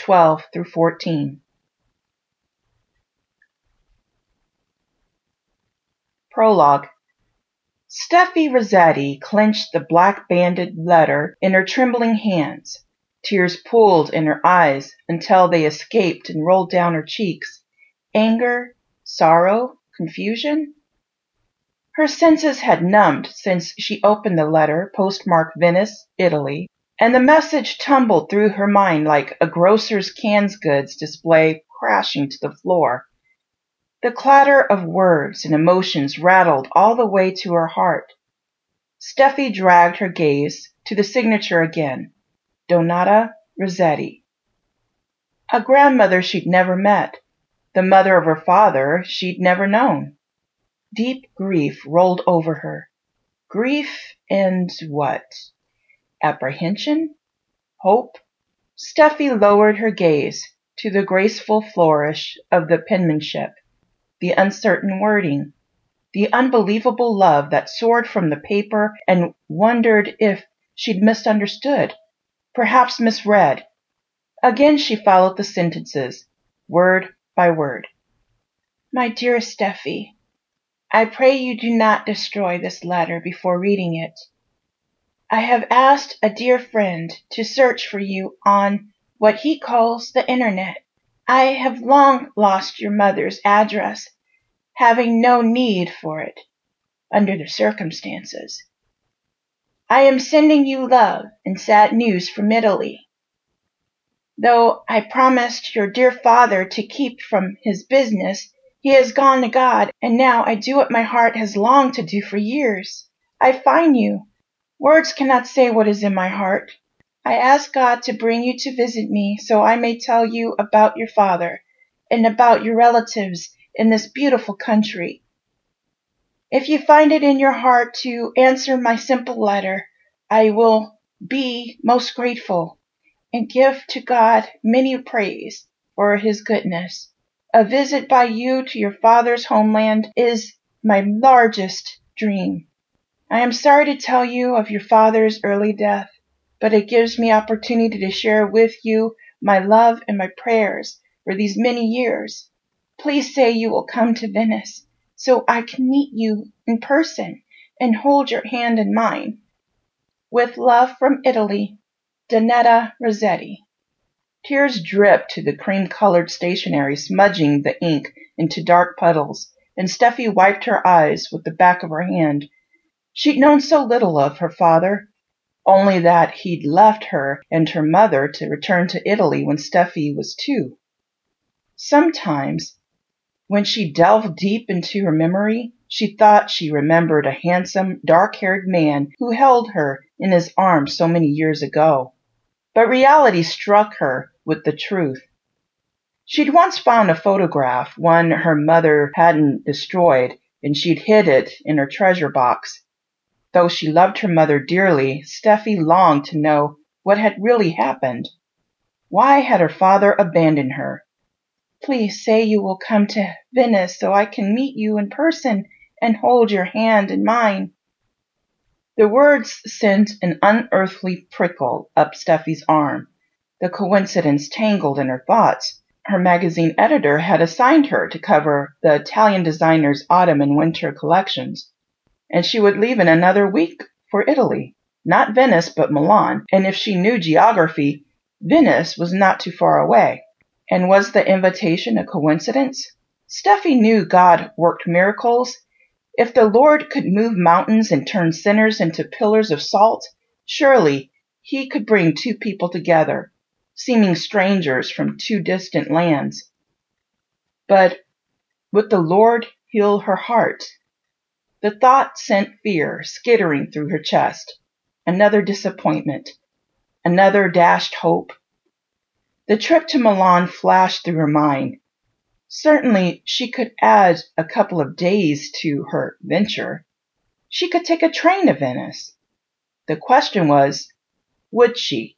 12 through 14. Prologue Steffi Rosetti clenched the black banded letter in her trembling hands. Tears pooled in her eyes until they escaped and rolled down her cheeks. Anger, sorrow, confusion? Her senses had numbed since she opened the letter postmarked Venice, Italy, and the message tumbled through her mind like a grocer's canned goods display crashing to the floor. The clatter of words and emotions rattled all the way to her heart. Steffi dragged her gaze to the signature again. Donata Rosetti. A grandmother she'd never met. The mother of her father she'd never known. Deep grief rolled over her. Grief and what? Apprehension? Hope? Steffi lowered her gaze to the graceful flourish of the penmanship the uncertain wording, the unbelievable love that soared from the paper and wondered if she'd misunderstood, perhaps misread. Again she followed the sentences, word by word. My dearest Steffi, I pray you do not destroy this letter before reading it. I have asked a dear friend to search for you on what he calls the internet. I have long lost your mother's address, having no need for it under the circumstances. I am sending you love and sad news from Italy. Though I promised your dear father to keep from his business, he has gone to God, and now I do what my heart has longed to do for years. I find you. Words cannot say what is in my heart. I ask God to bring you to visit me so I may tell you about your father and about your relatives in this beautiful country. If you find it in your heart to answer my simple letter, I will be most grateful and give to God many praise for his goodness. A visit by you to your father's homeland is my largest dream. I am sorry to tell you of your father's early death but it gives me opportunity to share with you my love and my prayers for these many years. Please say you will come to Venice so I can meet you in person and hold your hand in mine. With love from Italy, Donata Rosetti. Tears dripped to the cream-colored stationery, smudging the ink into dark puddles, and Steffi wiped her eyes with the back of her hand. She'd known so little of her father, only that he'd left her and her mother to return to Italy when Steffi was two. Sometimes, when she delved deep into her memory, she thought she remembered a handsome, dark-haired man who held her in his arms so many years ago. But reality struck her with the truth. She'd once found a photograph, one her mother hadn't destroyed, and she'd hid it in her treasure box. Though she loved her mother dearly, Steffi longed to know what had really happened. Why had her father abandoned her? Please say you will come to Venice so I can meet you in person and hold your hand in mine. The words sent an unearthly prickle up Steffi's arm. The coincidence tangled in her thoughts. Her magazine editor had assigned her to cover the Italian designer's autumn and winter collections and she would leave in another week for Italy. Not Venice, but Milan, and if she knew geography, Venice was not too far away. And was the invitation a coincidence? Steffi knew God worked miracles. If the Lord could move mountains and turn sinners into pillars of salt, surely he could bring two people together, seeming strangers from two distant lands. But would the Lord heal her heart? The thought sent fear skittering through her chest. Another disappointment. Another dashed hope. The trip to Milan flashed through her mind. Certainly she could add a couple of days to her venture. She could take a train to Venice. The question was, would she?